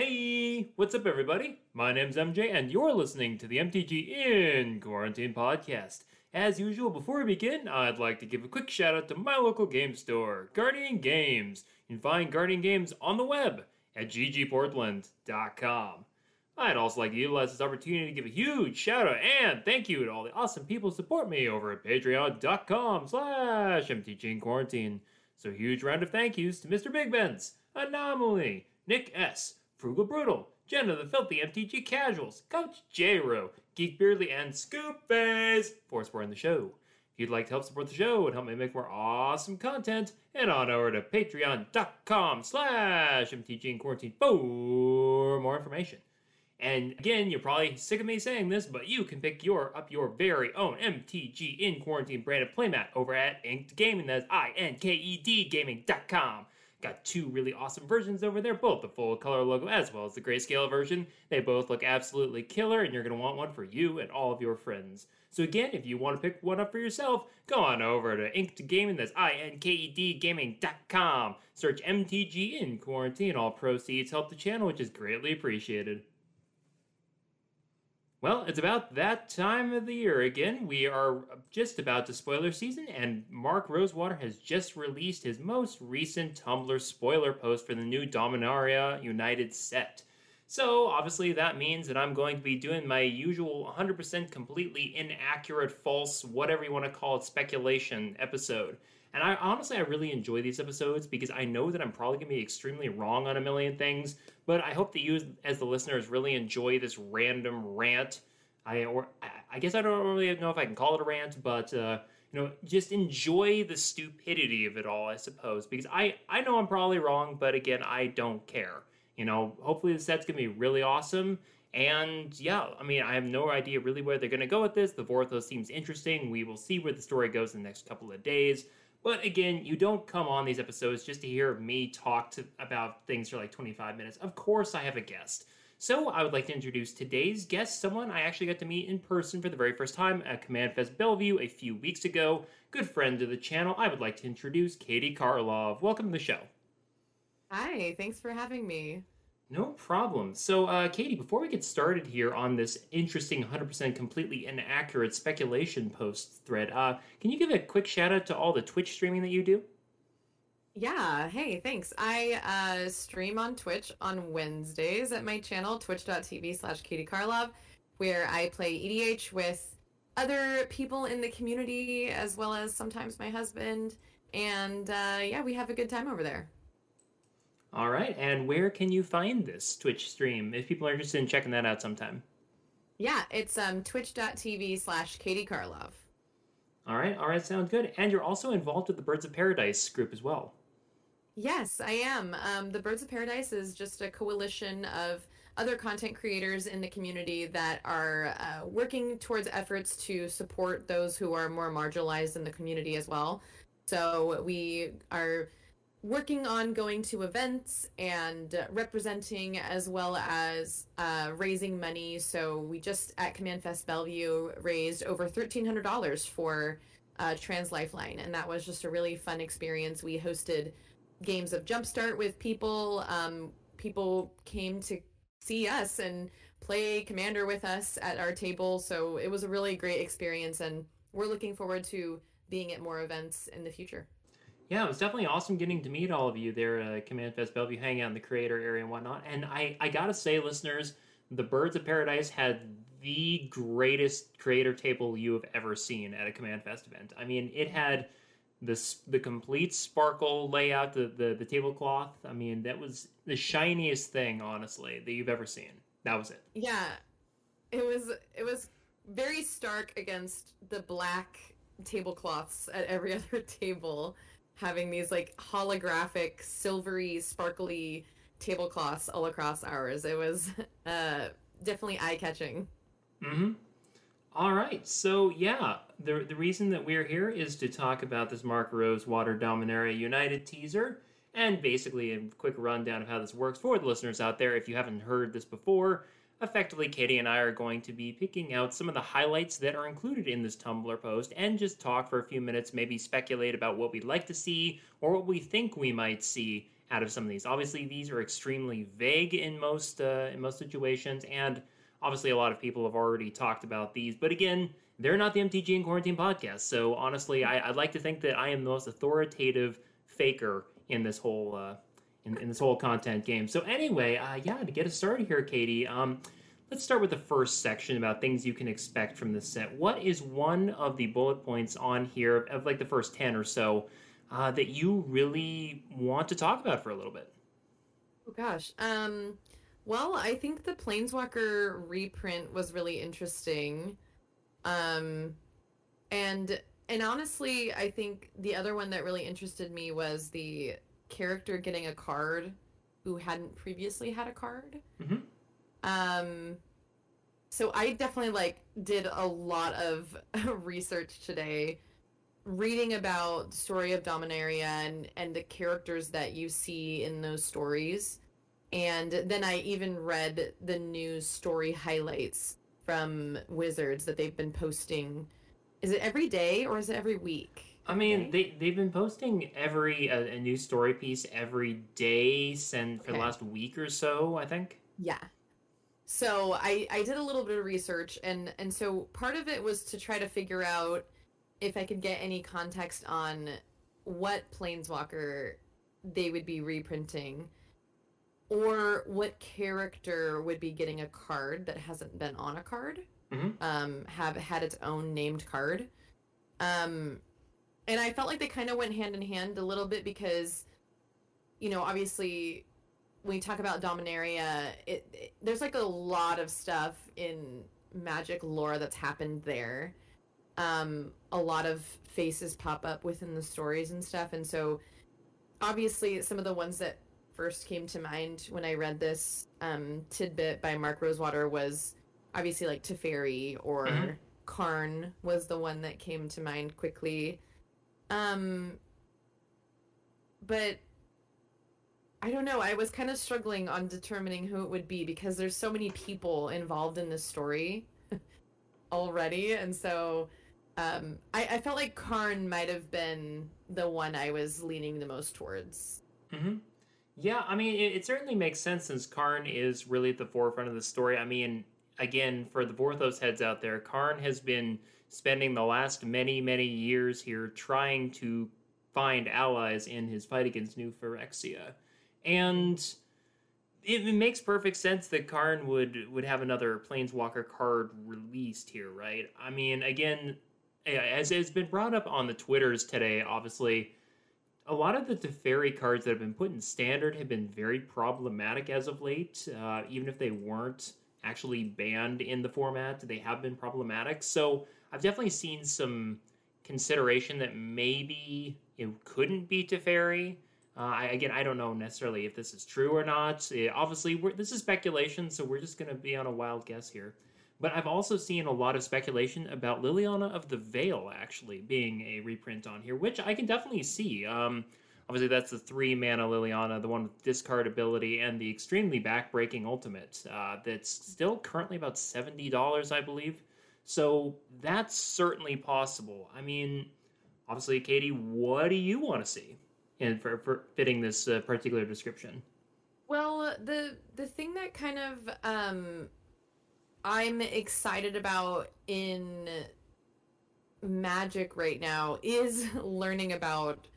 Hey, what's up, everybody? My name's MJ, and you're listening to the MTG in Quarantine podcast. As usual, before we begin, I'd like to give a quick shout out to my local game store, Guardian Games. You can find Guardian Games on the web at ggportland.com. I'd also like to utilize this opportunity to give a huge shout out and thank you to all the awesome people who support me over at patreon.com slash mtg in quarantine. So huge round of thank yous to Mr. Big Ben's, Anomaly, Nick S., Frugal Brutal, Jenna the Filthy MTG Casuals, Coach J-Ro, Geek Beardly, and Scoop Face for supporting the show. If you'd like to help support the show and help me make more awesome content, head on over to patreon.com slash MTG in quarantine for more information. And again, you're probably sick of me saying this, but you can pick your up your very own MTG in quarantine branded playmat over at Inked Gaming. That's I N K E D Gaming.com. Got two really awesome versions over there, both the full color logo as well as the grayscale version. They both look absolutely killer, and you're going to want one for you and all of your friends. So again, if you want to pick one up for yourself, go on over to Inked Gaming, that's I-N-K-E-D Gaming.com. Search MTG in Quarantine. All proceeds help the channel, which is greatly appreciated. Well, it's about that time of the year again. We are just about to spoiler season, and Mark Rosewater has just released his most recent Tumblr spoiler post for the new Dominaria United set. So, obviously, that means that I'm going to be doing my usual 100% completely inaccurate, false, whatever you want to call it, speculation episode. And I honestly, I really enjoy these episodes because I know that I'm probably going to be extremely wrong on a million things. But I hope that you, as the listeners, really enjoy this random rant. I or I guess I don't really know if I can call it a rant, but uh, you know, just enjoy the stupidity of it all, I suppose. Because I I know I'm probably wrong, but again, I don't care. You know, hopefully the set's gonna be really awesome. And yeah, I mean, I have no idea really where they're going to go with this. The Vorthos seems interesting. We will see where the story goes in the next couple of days. But again, you don't come on these episodes just to hear me talk to, about things for like 25 minutes. Of course, I have a guest. So I would like to introduce today's guest, someone I actually got to meet in person for the very first time at Command Fest Bellevue a few weeks ago. Good friend of the channel. I would like to introduce Katie Karlov. Welcome to the show. Hi, thanks for having me. No problem. So, uh, Katie, before we get started here on this interesting 100% completely inaccurate speculation post thread, uh, can you give a quick shout out to all the Twitch streaming that you do? Yeah, hey, thanks. I uh, stream on Twitch on Wednesdays at my channel, twitch.tv slash Katie Karlov, where I play EDH with other people in the community, as well as sometimes my husband. And uh, yeah, we have a good time over there. All right. And where can you find this Twitch stream if people are interested in checking that out sometime? Yeah, it's um, twitch.tv slash Katie Karlov. All right. All right. Sounds good. And you're also involved with the Birds of Paradise group as well. Yes, I am. Um, the Birds of Paradise is just a coalition of other content creators in the community that are uh, working towards efforts to support those who are more marginalized in the community as well. So we are working on going to events and uh, representing as well as uh, raising money. So we just at Command Fest Bellevue raised over $1,300 for uh, Trans Lifeline. And that was just a really fun experience. We hosted games of Jumpstart with people. Um, people came to see us and play Commander with us at our table. So it was a really great experience. And we're looking forward to being at more events in the future. Yeah, it was definitely awesome getting to meet all of you there at uh, Command Fest Bellevue, hanging out in the creator area and whatnot. And I, I gotta say, listeners, the Birds of Paradise had the greatest creator table you have ever seen at a Command Fest event. I mean, it had the the complete sparkle layout, the, the the tablecloth. I mean, that was the shiniest thing, honestly, that you've ever seen. That was it. Yeah, it was it was very stark against the black tablecloths at every other table having these like holographic, silvery, sparkly tablecloths all across ours. It was uh, definitely eye catching. Mm-hmm. All right. So yeah, the the reason that we're here is to talk about this Mark Rosewater Dominaria United teaser. And basically, a quick rundown of how this works for the listeners out there. If you haven't heard this before, effectively, Katie and I are going to be picking out some of the highlights that are included in this Tumblr post and just talk for a few minutes, maybe speculate about what we'd like to see or what we think we might see out of some of these. Obviously, these are extremely vague in most uh, in most situations, and obviously, a lot of people have already talked about these. But again, they're not the MTG in Quarantine podcast. So honestly, I, would like to think that I am the most authoritative faker in this whole uh, in, in, this whole content game. So anyway, uh, yeah, to get us started here, Katie. Um, let's start with the first section about things you can expect from this set. What is one of the bullet points on here of like the first ten or so? uh, that you really want to talk about for a little bit? Oh gosh. Um, well, I think the Planeswalker reprint was really interesting. Um, and and honestly, I think the other one that really interested me was the character getting a card who hadn't previously had a card. Mm-hmm. Um, so I definitely like did a lot of research today reading about the story of Dominaria and and the characters that you see in those stories. And then I even read the news story highlights from Wizards that they've been posting. Is it every day or is it every week? I mean, they they've been posting every a, a new story piece every day since for the last week or so, I think. Yeah. So I I did a little bit of research and and so part of it was to try to figure out if I could get any context on what Planeswalker they would be reprinting or what character would be getting a card that hasn't been on a card mm-hmm. um, have had its own named card um, and i felt like they kind of went hand in hand a little bit because you know obviously when you talk about dominaria it, it there's like a lot of stuff in magic lore that's happened there um, a lot of faces pop up within the stories and stuff. And so, obviously, some of the ones that first came to mind when I read this um, tidbit by Mark Rosewater was obviously like Teferi or mm-hmm. Karn was the one that came to mind quickly. Um, but I don't know. I was kind of struggling on determining who it would be because there's so many people involved in this story already, and so um, I, I felt like Karn might have been the one I was leaning the most towards. Mm-hmm. Yeah, I mean, it, it, certainly makes sense since Karn is really at the forefront of the story. I mean, again, for the Vorthos heads out there, Karn has been spending the last many, many years here trying to find allies in his fight against New Phyrexia. And it, it makes perfect sense that Karn would would have another Planeswalker card released here, right? I mean, again, as has been brought up on the Twitters today, obviously, a lot of the Teferi cards that have been put in standard have been very problematic as of late. Uh, even if they weren't actually banned in the format, they have been problematic. So I've definitely seen some consideration that maybe it couldn't be Teferi. Uh, I, again, I don't know necessarily if this is true or not. It, obviously, this is speculation, so we're just going to be on a wild guess here. But I've also seen a lot of speculation about Liliana of the Veil actually being a reprint on here, which I can definitely see. Um, obviously, that's the three mana Liliana, the one with discard ability, and the extremely backbreaking ultimate. Uh, that's still currently about seventy dollars, I believe. So that's certainly possible. I mean, obviously, Katie, what do you want to see in for, for fitting this uh, particular description? Well, the the thing that kind of um, I'm excited about in Magic right now is learning about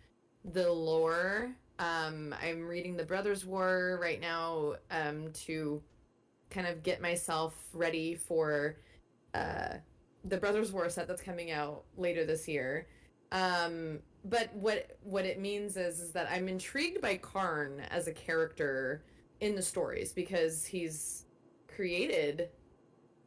the lore. Um, I'm reading the Brothers War right now um, to kind of get myself ready for uh, the Brothers War set that's coming out later this year. Um, but what what it means is, is that I'm intrigued by Karn as a character in the stories because he's created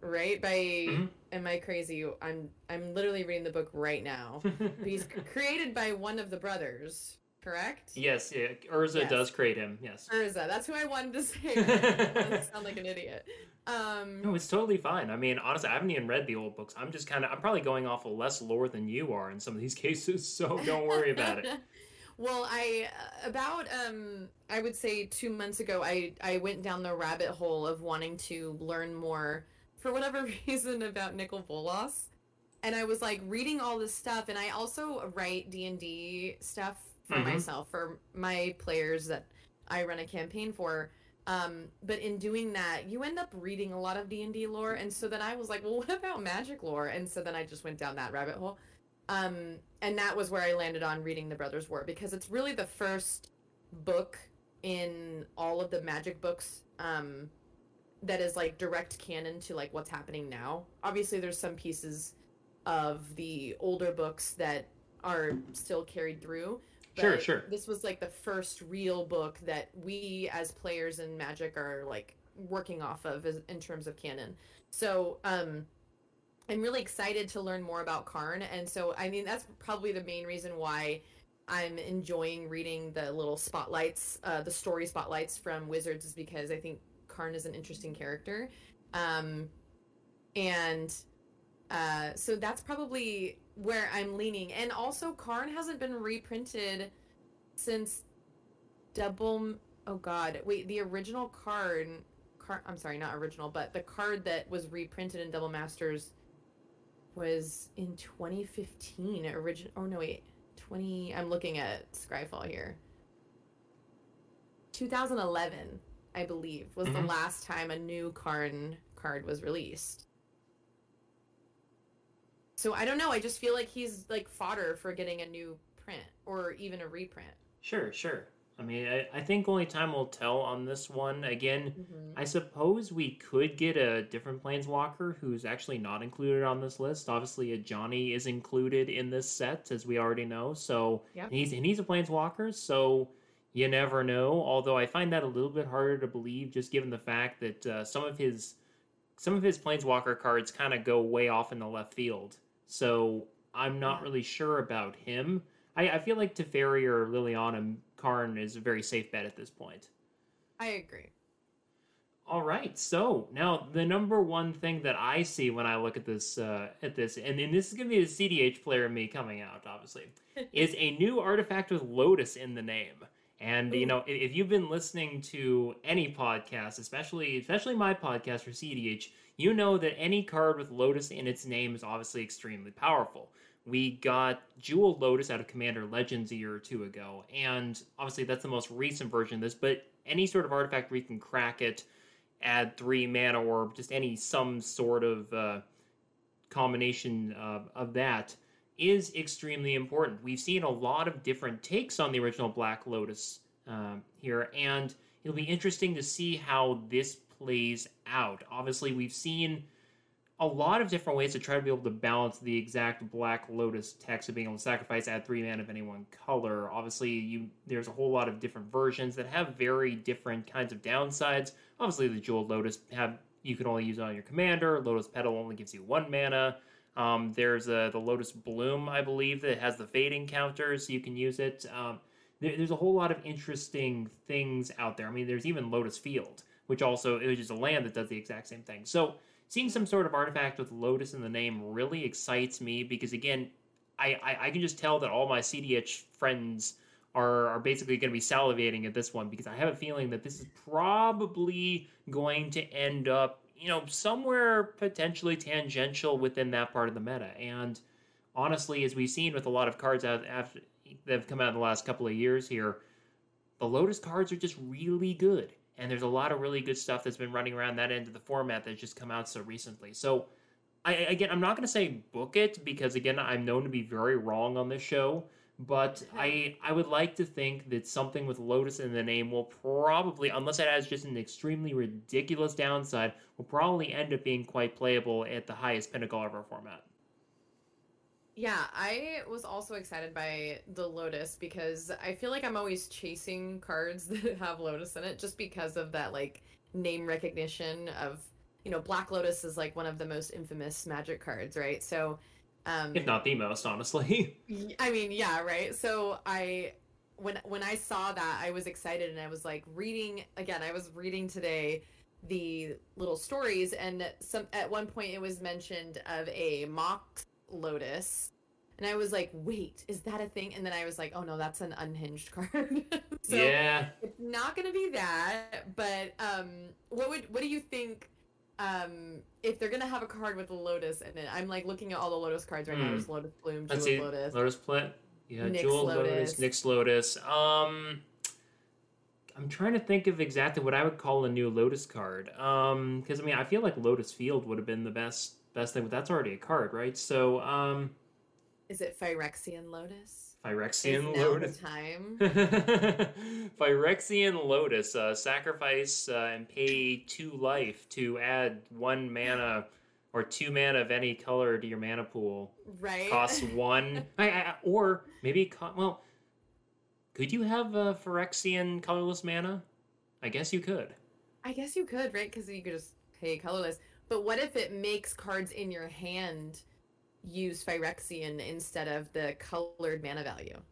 right by mm-hmm. am i crazy i'm i'm literally reading the book right now he's created by one of the brothers correct? Yes yeah urza yes. does create him yes. Urza that's who i wanted to say. I sound like an idiot. Um no it's totally fine. I mean honestly i haven't even read the old books. I'm just kind of i'm probably going off of less lore than you are in some of these cases so don't worry about it. Well i about um i would say two months ago i i went down the rabbit hole of wanting to learn more for whatever reason about Nicol Bolas. And I was like reading all this stuff and I also write D&D stuff for mm-hmm. myself for my players that I run a campaign for. Um, but in doing that, you end up reading a lot of D and D lore, and so then I was like, well, what about magic lore? And so then I just went down that rabbit hole. Um, and that was where I landed on reading the Brothers War because it's really the first book in all of the magic books um, that is like direct canon to like what's happening now. Obviously, there's some pieces of the older books that are still carried through. Sure, sure. This was like the first real book that we as players in Magic are like working off of as, in terms of canon. So, um, I'm really excited to learn more about Karn, and so I mean that's probably the main reason why I'm enjoying reading the little spotlights, uh, the story spotlights from Wizards, is because I think Karn is an interesting character, um, and uh, so that's probably where I'm leaning. And also, Karn hasn't been reprinted since Double. Oh God, wait, the original card. Card. I'm sorry, not original, but the card that was reprinted in Double Masters was in 2015. Original. Oh no, wait, 20. I'm looking at Scryfall here. 2011, I believe, was Mhm. the last time a new Karn card was released. So I don't know. I just feel like he's like fodder for getting a new print or even a reprint. Sure, sure. I mean, I, I think only time will tell on this one. Again, Mm-hmm. I suppose we could get a different planeswalker who's actually not included on this list. Obviously, Ajani is included in this set, as we already know. So Yep. and he's and he's a planeswalker, so you never know. Although I find that a little bit harder to believe, just given the fact that uh, some of his some of his planeswalker cards kind of go way off in the left field. So I'm not really sure about him. I, I feel like Teferi or Liliana Karn is a very safe bet at this point. I agree. All right. So now the number one thing that I see when I look at this, uh, at this, and, and this is gonna be the CEDH player in me coming out, obviously, is a new artifact with Lotus in the name. And you know, i- if you've been listening to any podcast, especially especially my podcast for CEDH, you know that any card with Lotus in its name is obviously extremely powerful. We got Jeweled Lotus out of Commander Legends a year or two ago, and obviously that's the most recent version of this. But any sort of artifact where you can crack it, add three mana or just any some sort of uh, combination of, of that is extremely important. We've seen a lot of different takes on the original Black Lotus um, here, and it'll be interesting to see how this plays out. Obviously, we've seen a lot of different ways to try to be able to balance the exact Black Lotus text of being able to sacrifice, add three mana of any one color. Obviously, you there's a whole lot of different versions that have very different kinds of downsides. Obviously, the Jeweled Lotus have you can only use it on your commander. Lotus Petal only gives you one mana. Um, there's uh, the Lotus Bloom, I believe, that has the fading counter, so you can use it. Um, there, there's a whole lot of interesting things out there. I mean, there's even Lotus Field, which also is just a land that does the exact same thing. So seeing some sort of artifact with Lotus in the name really excites me because again, I, I, I can just tell that all my CEDH friends are, are basically going to be salivating at this one because I have a feeling that this is probably going to end up, you know, somewhere potentially tangential within that part of the meta. And honestly, as we've seen with a lot of cards out after that have come out in the last couple of years here, the Lotus cards are just really good. And there's a lot of really good stuff that's been running around that end of the format that's just come out so recently. So, I again, I'm not going to say book it because again, I'm known to be very wrong on this show. But I I would like to think that something with Lotus in the name will probably, unless it has just an extremely ridiculous downside, will probably end up being quite playable at the highest pinnacle of our format. Yeah, I was also excited by the Lotus because I feel like I'm always chasing cards that have Lotus in it just because of that like name recognition of you know Black Lotus is like one of the most infamous magic cards, right? So um If not the most, honestly. I mean, yeah, right. So I when when I saw that, I was excited and I was like reading again, I was reading today the little stories and some at one point it was mentioned of a mock lotus and I was like, "Wait, is that a thing?" And then I was like, "Oh no, that's an unhinged card." so yeah. it's not to be that, but um what would what do you think um if they're to have a card with a lotus in it? I'm like looking at all the lotus cards right now. Hmm. There's Lotus Bloom, Let's Jewel see. Lotus. Lotus Plant. Yeah, Nyx Jewel Lotus. Lotus. Nyx Lotus. Um, I'm trying to think of exactly what I would call a new Lotus card. Um, because I mean, I feel like Lotus Field would have been the best best thing, but that's already a card, right? So, um, Is it Phyrexian Lotus? Phyrexian Is Lotus. time. Phyrexian Lotus, uh, sacrifice uh, and pay two life to add one mana or two mana of any color to your mana pool. Right. Costs one, I, I, or maybe co- well, could you have a Phyrexian colorless mana? I guess you could. I guess you could, right? Because you could just pay colorless. But what if it makes cards in your hand use Phyrexian instead of the colored mana value?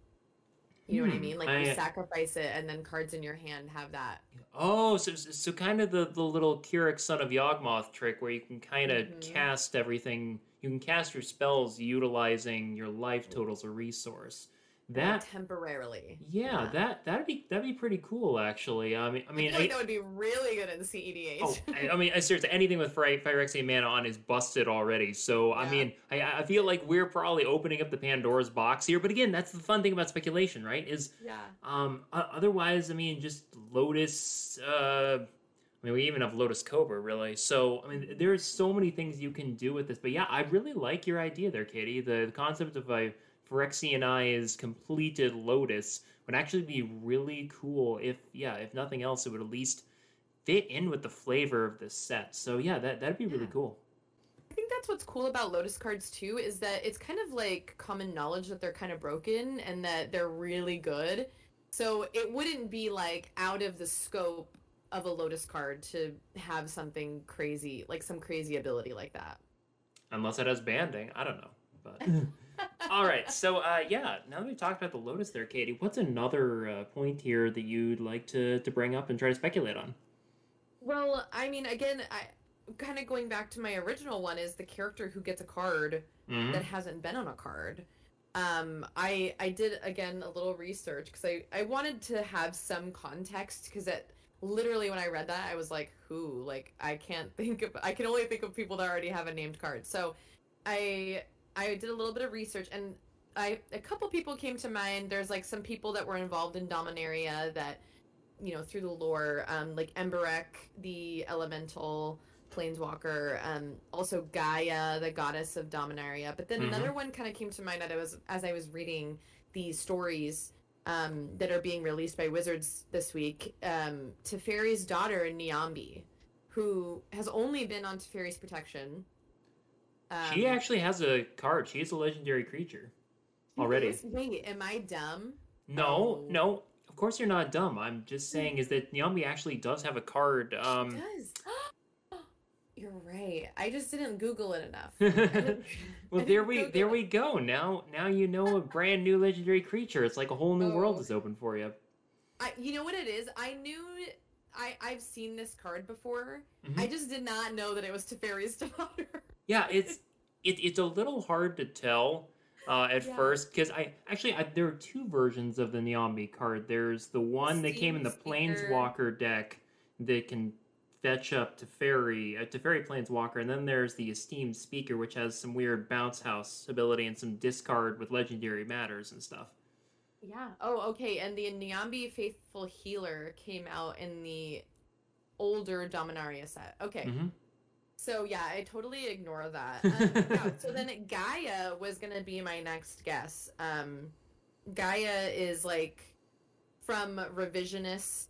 You know what I Hmm, mean? Like I- you sacrifice it, and then cards in your hand have that. Oh, so so kind of the the little K'rrik son of Yawgmoth trick where you can kind of Mhm. cast everything. You can cast your spells utilizing your life total as a resource. That temporarily. yeah, that that'd be that'd be pretty cool actually. I mean, I I mean, feel like that would be really good in CEDH. oh, I, I mean, I seriously, anything with Phy- Phyrexian mana on is busted already. So I mean, I I feel like we're probably opening up the Pandora's box here. But again, that's the fun thing about speculation, right? Is yeah. um, otherwise, I mean, just Lotus. Uh, I mean, we even have Lotus Cobra, really. So, I mean, there's so many things you can do with this. But yeah, I really like your idea there, Katie. The, the concept of a Phyrexianized completed Lotus would actually be really cool. If yeah, if nothing else, it would at least fit in with the flavor of this set. So yeah, that that'd be really Yeah. cool. I think that's what's cool about Lotus cards too is that it's kind of like common knowledge that they're kind of broken and that they're really good. So it wouldn't be like out of the scope of a Lotus card to have something crazy, like some crazy ability like that. Unless it has banding, I don't know. But all right, so uh, yeah, now that we've talked about the Lotus there, Katie, what's another uh, point here that you'd like to to bring up and try to speculate on? Well, I mean, again, I kind of going back to my original one is the character who gets a card Mhm. that hasn't been on a card. Um, I I did again a little research because I I wanted to have some context because it literally when I read that I was like, who? Like I can't think of I can only think of people that already have a named card. So I I did a little bit of research and I a couple people came to mind. There's like some people that were involved in Dominaria that you know through the lore, um, like Emberek, the elemental planeswalker, um, also Gaia, the goddess of Dominaria. But then Mhm. another one kind of came to mind that I was as I was reading these stories um, that are being released by Wizards this week. Um, Teferi's daughter, Niambi, who has only been on Teferi's protection. She Um, actually has a card. She is a legendary creature already. Yes, Wait, am I dumb? No, Oh. no. Of course you're not dumb. I'm just saying is that Niambi actually does have a card. She Um, does. You're right. I just didn't Google it enough. Well, there we Google there it. we go. Now now you know a brand new legendary creature. It's like a whole new world Oh. is open for you. I, you know what it is? I knew I I've seen this card before. Mhm. I just did not know that it was Teferi's daughter. Yeah, it's it, it's a little hard to tell uh, at Yeah. first because I actually I, there are two versions of the Niambi card. There's the one that came in the Steam Speaker. Planeswalker deck that can fetch up to Fairy uh, to Fairy Planeswalker, and then there's the Esteemed Speaker, which has some weird bounce house ability and some discard with legendary matters and stuff. Yeah. Oh, okay. And the Niambi Faithful Healer came out in the older Dominaria set. Okay. Mhm. So yeah, I totally ignore that. Um, yeah, so then Gaia was gonna be my next guess. Um, Gaia is like from revisionist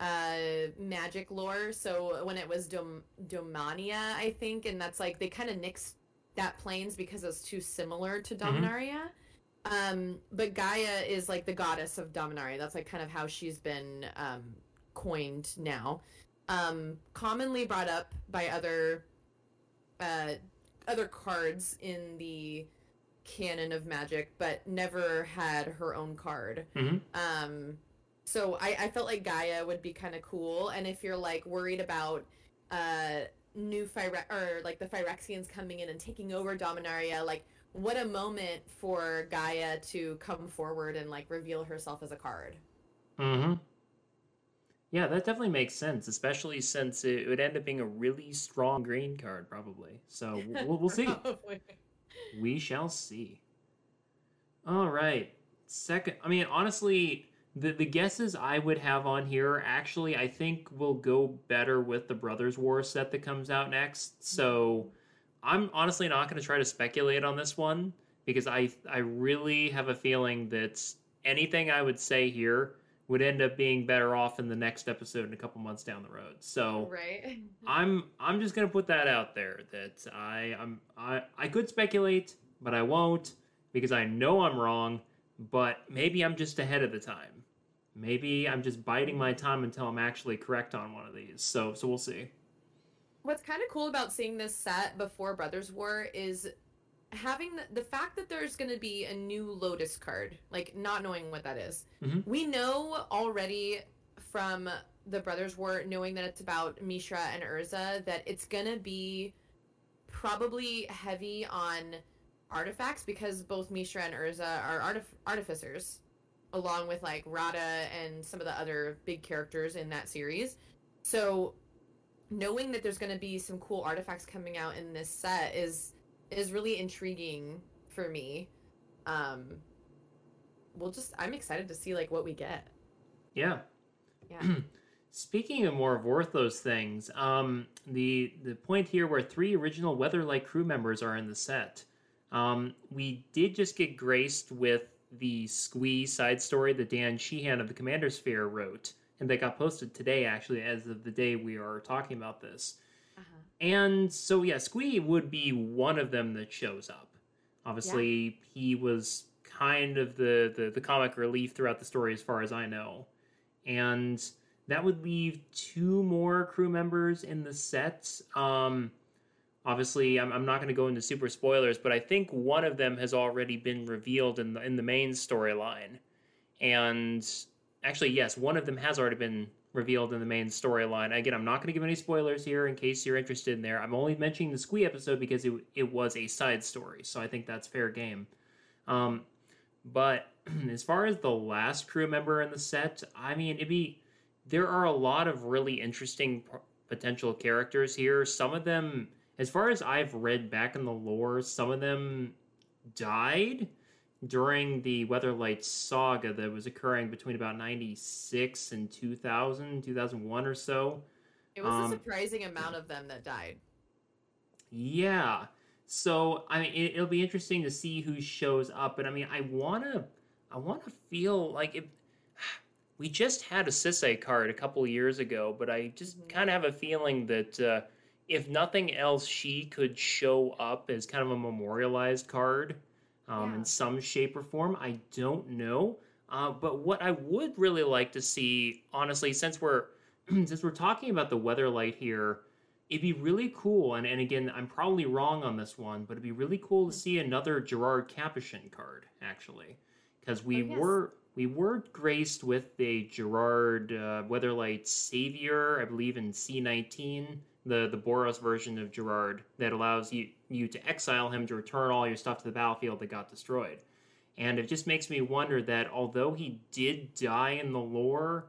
uh magic lore. So when it was Dom- Dominia, I think, and that's like they kind of nixed that planes because it's too similar to Dominaria. Um, but Gaia is like the goddess of Dominaria. That's like kind of how she's been um, coined now. Um, commonly brought up by other uh, other cards in the canon of Magic, but never had her own card. Mhm. Um, so I, I felt like Gaia would be kind of cool. And if you're like worried about uh, new Phyre- or like the Phyrexians coming in and taking over Dominaria, like what a moment for Gaia to come forward and like reveal herself as a card. Mm-hmm. Yeah, that definitely makes sense, especially since it would end up being a really strong green card, probably. So we'll, we'll see. We shall see. All right. Second, I mean, honestly, the the guesses I would have on here actually I think will go better with the Brothers War set that comes out next. So I'm honestly not going to try to speculate on this one because I I really have a feeling that anything I would say here would end up being better off in the next episode in a couple months down the road. So right. I'm I'm just gonna put that out there that I I'm I I could speculate, but I won't because I know I'm wrong. But maybe I'm just ahead of the time. Maybe I'm just biding my time until I'm actually correct on one of these. So so we'll see. What's kind of cool about seeing this set before Brothers War is having the, the fact that there's going to be a new Lotus card, like not knowing what that is. Mhm. We know already from the Brothers War, knowing that it's about Mishra and Urza, that it's going to be probably heavy on artifacts because both Mishra and Urza are artif- artificers, along with like Rada and some of the other big characters in that series. So knowing that there's going to be some cool artifacts coming out in this set is is really intriguing for me. Um we'll just I'm excited to see like what we get. Yeah. Yeah. Speaking of more of Orthos things, um, the the point here where three original Weatherlight crew members are in the set, um, we did just get graced with the Squee side story that Dan Sheehan of the Commander Sphere wrote, and that got posted today, actually, as of the day we are talking about this. And so, yeah, Squee would be one of them that shows up. Obviously, he was kind of the, the, the comic relief throughout the story, as far as I know. And that would leave two more crew members in the set. Um, obviously, I'm, I'm not going to go into super spoilers, but I think one of them has already been revealed in the, in the main storyline. And actually, yes, one of them has already been revealed in the main storyline. Again, I'm not going to give any spoilers here in case you're interested in there. I'm only mentioning the Squee episode because it, it was a side story, so I think that's fair game. Um, but as far as the last crew member in the set, I mean, it'd be there are a lot of really interesting p- potential characters here. Some of them, as far as I've read back in the lore, some of them died during the Weatherlight saga that was occurring between about 96 and 2000, 2001 or so. It was Um, a surprising amount of them that died. Yeah. So I mean, it, it'll be interesting to see who shows up. But I mean, I wanna, I wanna feel like if we just had a Sisay card a couple of years ago, but I just Mhm. kind of have a feeling that uh, if nothing else, she could show up as kind of a memorialized card um, Yeah. in some shape or form. I don't know. Uh, but what I would really like to see, honestly, since we're since we're talking about the Weatherlight here, it'd be really cool. And, and again, I'm probably wrong on this one, but it'd be really cool to see another Gerrard Capashen card, actually, because we Oh, yes. were we were graced with a Gerrard uh, Weatherlight Savior, I believe, in C19, the the Boros version of Gerrard that allows you you to exile him to return all your stuff to the battlefield that got destroyed. And it just makes me wonder that although he did die in the lore,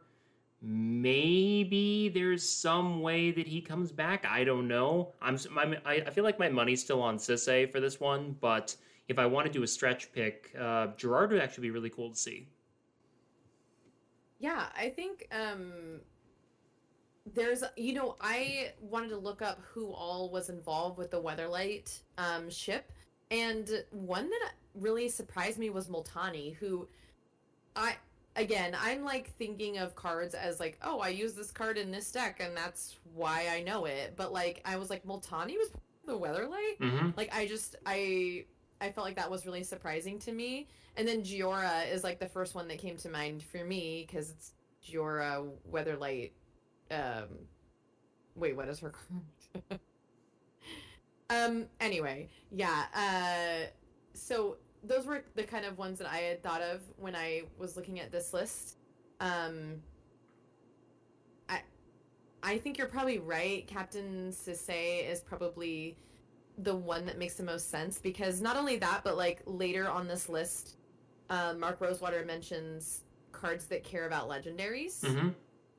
maybe there's some way that he comes back. I don't know. I'm my, I, feel like my money's still on Sisay for this one, but if I want to do a stretch pick, uh, Gerrard would actually be really cool to see. Yeah, I think um there's you know, I wanted to look up who all was involved with the Weatherlight um ship and one that really surprised me was Multani who I again, I'm like thinking of cards as like, oh, I use this card in this deck and that's why I know it. But like I was like Multani was the Weatherlight? Mm-hmm. like i just i i felt like that was really surprising to me and then Jhoira is like the first one that came to mind for me because it's Jhoira weatherlight um wait what is her card um anyway yeah uh so those were the kind of ones that i had thought of when i was looking at this list. Um i i think you're probably right. Captain Sisay is probably the one that makes the most sense because not only that, but like later on this list, uh, Mark Rosewater mentions cards that care about legendaries, Mm-hmm.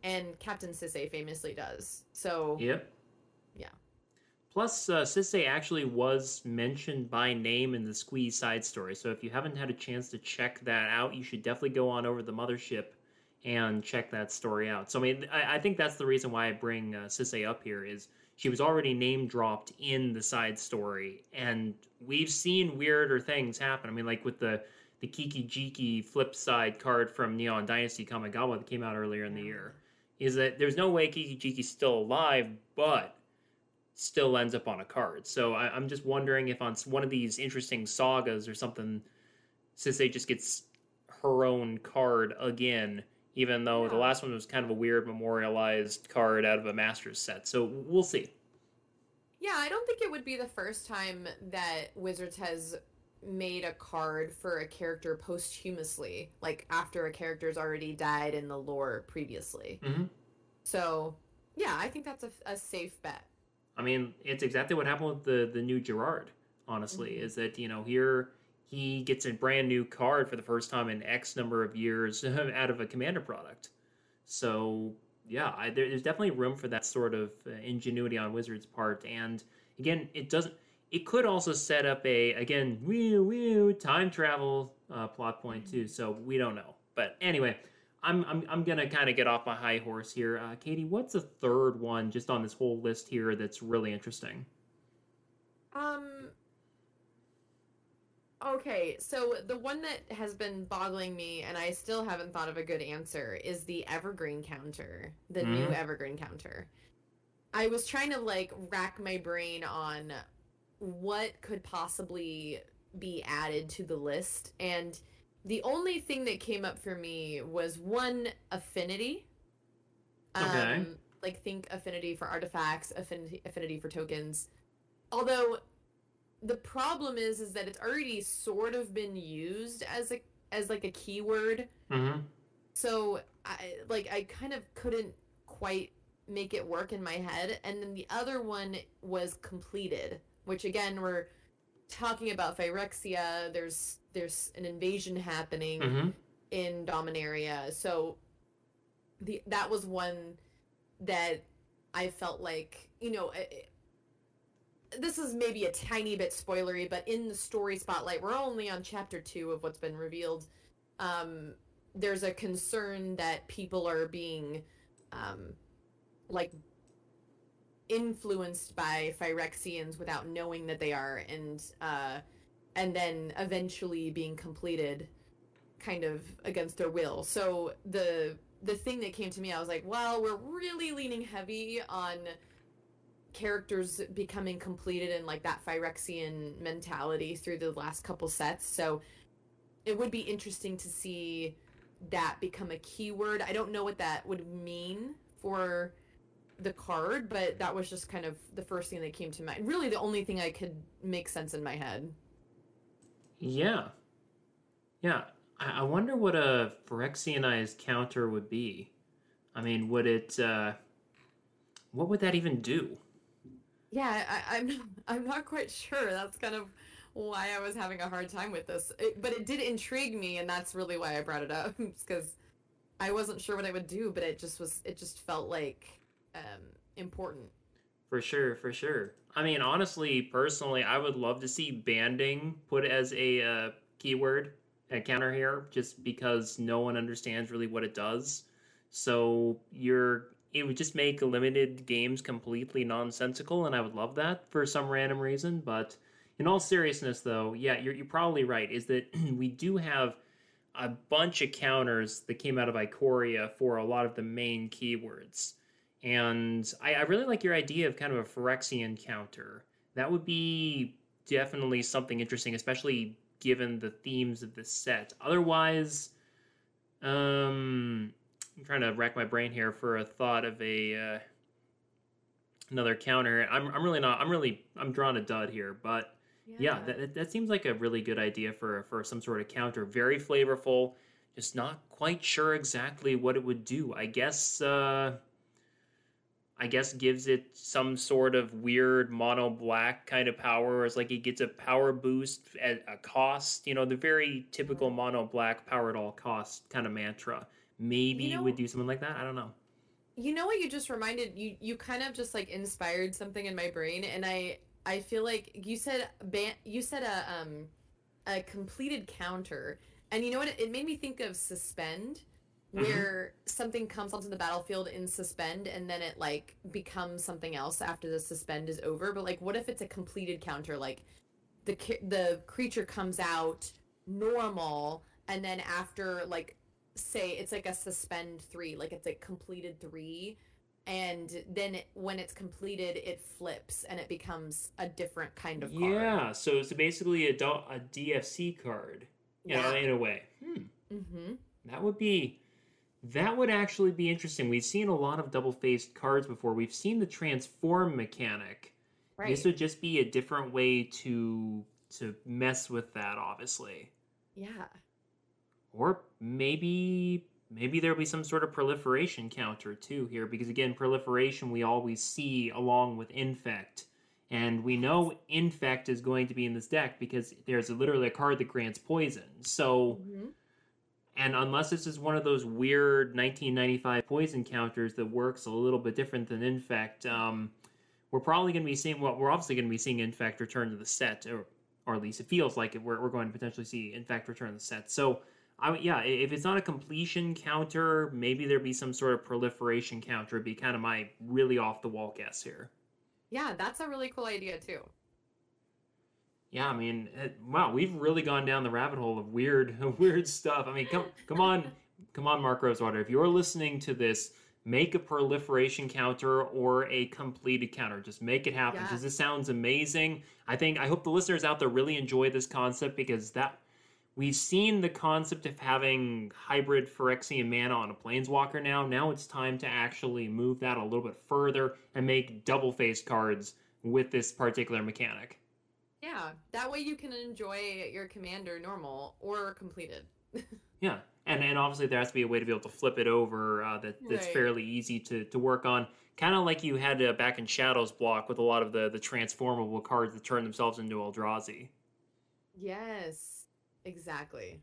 And Captain Sisay famously does. So Yep. Yeah. Plus, uh, Sisei actually was mentioned by name in the Squee's side story. So if you haven't had a chance to check that out, you should definitely go on over to the mothership and check that story out. So I mean, I, I think that's the reason why I bring uh, Sisay up here is she was already name dropped in the side story, and we've seen weirder things happen. I mean, like with the the Kiki Jiki flip side card from Neon Dynasty Kamigawa that came out earlier in the year, is that there's no way Kiki Jiki's still alive, but still ends up on a card. So I, am just wondering if on one of these interesting sagas or something, Sisay just gets her own card again even though yeah. the last one was kind of a weird memorialized card out of a Masters set. So we'll see. Yeah, I don't think it would be the first time that Wizards has made a card for a character posthumously, like after a character's already died in the lore previously. Mm-hmm. So, yeah, I think that's a, a, safe bet. I mean, it's exactly what happened with the the new Gerrard. Honestly, mm-hmm. is that you know here he gets a brand new card for the first time in X number of years out of a commander product. So yeah, I, there, there's definitely room for that sort of uh, ingenuity on Wizards' part. And again, it doesn't. It could also set up a again woo woo time travel uh, plot point too. So we don't know. But anyway, I'm I'm I'm gonna kind of get off my high horse here. Uh, Katie, what's the third one just on this whole list here that's really interesting? Um, Okay, so the one that has been boggling me, and I still haven't thought of a good answer, is the evergreen counter, the mm-hmm. new evergreen counter. I was trying to like rack my brain on what could possibly be added to the list, and the only thing that came up for me was one affinity. Okay. Um, like think affinity for artifacts, affinity affinity for tokens. Although the problem is is that it's already sort of been used as a as like a keyword. Mm-hmm. So I like I kind of couldn't quite make it work in my head. And then the other one was completed, which again we're talking about Phyrexia. There's there's an invasion happening mm-hmm. in Dominaria. So the that was one that I felt like you know. It, this is maybe a tiny bit spoilery, but in the story spotlight, we're only on chapter two of what's been revealed. Um, there's a concern that people are being, um, like, influenced by Phyrexians without knowing that they are, and uh, and then eventually being completed, kind of against their will. So the the thing that came to me, I was like, well, we're really leaning heavy on characters becoming completed in like that Phyrexian mentality through the last couple sets. So it would be interesting to see that become a keyword. I don't know what that would mean for the card, but that was just kind of the first thing that came to mind. Really, the only thing I could make sense in my head. Yeah. Yeah. I, I wonder what a Phyrexianized counter would be. I mean, would it, uh, what would that even do? Yeah, I, I'm I'm not quite sure. That's kind of why I was having a hard time with this. It, but it did intrigue me, and that's really why I brought it up because I wasn't sure what I would do, but it just was. It just felt like um, important. For sure, for sure. I mean, honestly, personally, I would love to see banding put as a uh, keyword, a counter here, just because no one understands really what it does. So you're it would just make limited games completely nonsensical, and I would love that for some random reason. But in all seriousness, though, yeah, you're, you're probably right. Is that we do have a bunch of counters that came out of Ikoria for a lot of the main keywords. And I, I really like your idea of kind of a Phyrexian counter. That would be definitely something interesting, especially given the themes of the set. Otherwise, um, I'm trying to rack my brain here for a thought of a uh, another counter. I'm I'm really not. I'm really I'm drawing a dud here, but yeah, yeah that that seems like a really good idea for for some sort of counter. Very flavorful. Just not quite sure exactly what it would do. I guess. Uh, I guess gives it some sort of weird mono black kind of power. It's like it gets a power boost at a cost. You know, the very typical mono black power at all cost kind of mantra maybe you know, would do something like that. I don't know. You know what you just reminded you you kind of just like inspired something in my brain and I I feel like you said ban you said a um a completed counter and you know what it made me think of suspend where something comes onto the battlefield in suspend and then it like becomes something else after the suspend is over but like what if it's a completed counter like the the creature comes out normal and then after like say it's like a suspend 3 like it's a completed 3 and then it, when it's completed it flips and it becomes a different kind of card. Yeah, so it's basically a, do- a DFC card, you know, Yeah. in a way. Hmm. Mhm. That would be that would actually be interesting. We've seen a lot of double faced cards before. We've seen the transform mechanic. Right. This would just be a different way to to mess with that, obviously. yeah. Or maybe maybe there'll be some sort of proliferation counter too here, because again, proliferation we always see along with infect. And we know infect is going to be in this deck because there's literally a card that grants poison. So Mhm. And unless this is one of those weird 1995 poison counters that works a little bit different than Infect, um, we're probably going to be seeing, well, we're obviously going to be seeing Infect return to the set, or, or at least it feels like it. We're, we're going to potentially see Infect return to the set. So, I, yeah, if it's not a completion counter, maybe there'd be some sort of proliferation counter. It'd be kind of my really off the wall guess here. Yeah, that's a really cool idea too. Yeah, I mean, it, wow, we've really gone down the rabbit hole of weird, weird stuff. I mean, come, come on, come on, Mark Rosewater. If you're listening to this, make a proliferation counter or a completed counter. Just make it happen Yeah. because this sounds amazing. I think I hope the listeners out there really enjoy this concept because that we've seen the concept of having hybrid Phyrexian mana on a planeswalker now. Now it's time to actually move that a little bit further and make double faced cards with this particular mechanic. Yeah, that way you can enjoy your commander normal or completed. Yeah, and and obviously there has to be a way to be able to flip it over uh, that that's Right. fairly easy to to work on. Kind of like you had uh, back in Shadows block with a lot of the the transformable cards that turn themselves into Eldrazi. Yes, exactly.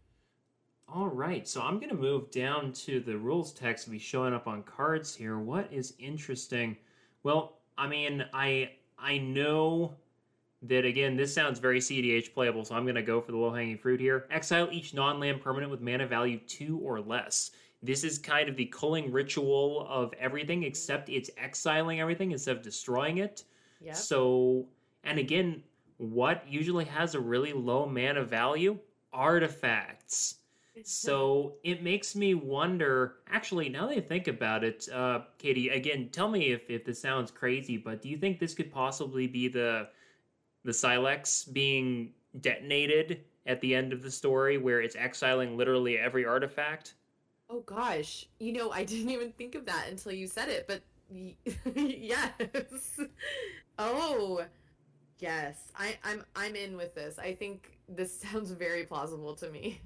All right, so I'm gonna move down to the rules text to be showing up on cards here. What is interesting? Well, I mean, I I know that again, this sounds very CEDH playable, so I'm gonna go for the low hanging fruit here. Exile each non land permanent with mana value two or less. This is kind of the culling ritual of everything, except it's exiling everything instead of destroying it. Yep. So, and again, what usually has a really low mana value? Artifacts. So it makes me wonder. Actually, now that I think about it, uh, Katie, again, tell me if, if this sounds crazy, but do you think this could possibly be the the Silex being detonated at the end of the story, where it's exiling literally every artifact? Oh gosh, you know I didn't even think of that until you said it, but y- yes. Oh, yes. I I'm I'm in with this. I think this sounds very plausible to me.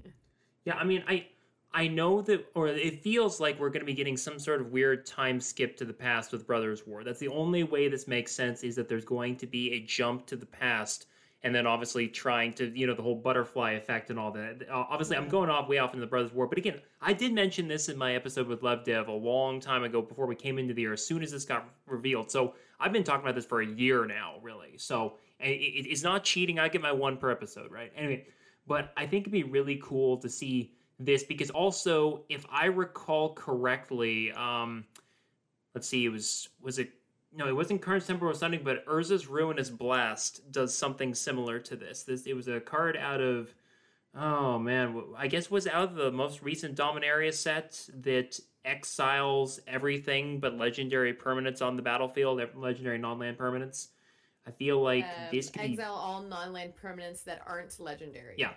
Yeah, I mean, I I know that, or it feels like we're going to be getting some sort of weird time skip to the past with Brothers War. That's the only way this makes sense is that there's going to be a jump to the past, and then obviously trying to, you know, the whole butterfly effect and all that. Uh, Obviously, I'm Mhm. going off way off into the Brothers War, but again, I did mention this in my episode with Love Dev a long time ago before we came into the year. As soon as this got revealed, so I've been talking about this for a year now, really. So and it, it- it's not cheating. I get my one per episode, right? Anyway, but I think it'd be really cool to see this because also, if I recall correctly, um, let's see, it was was it no, it wasn't Karn's Temporal Sundering, but Urza's Ruinous Blast does something similar to this. This it was a card out of oh man, I guess was out of the most recent Dominaria set that exiles everything but legendary permanents on the battlefield, legendary non-land permanents. I feel like Um, this could be exile all non-land permanents that aren't legendary. Yeah.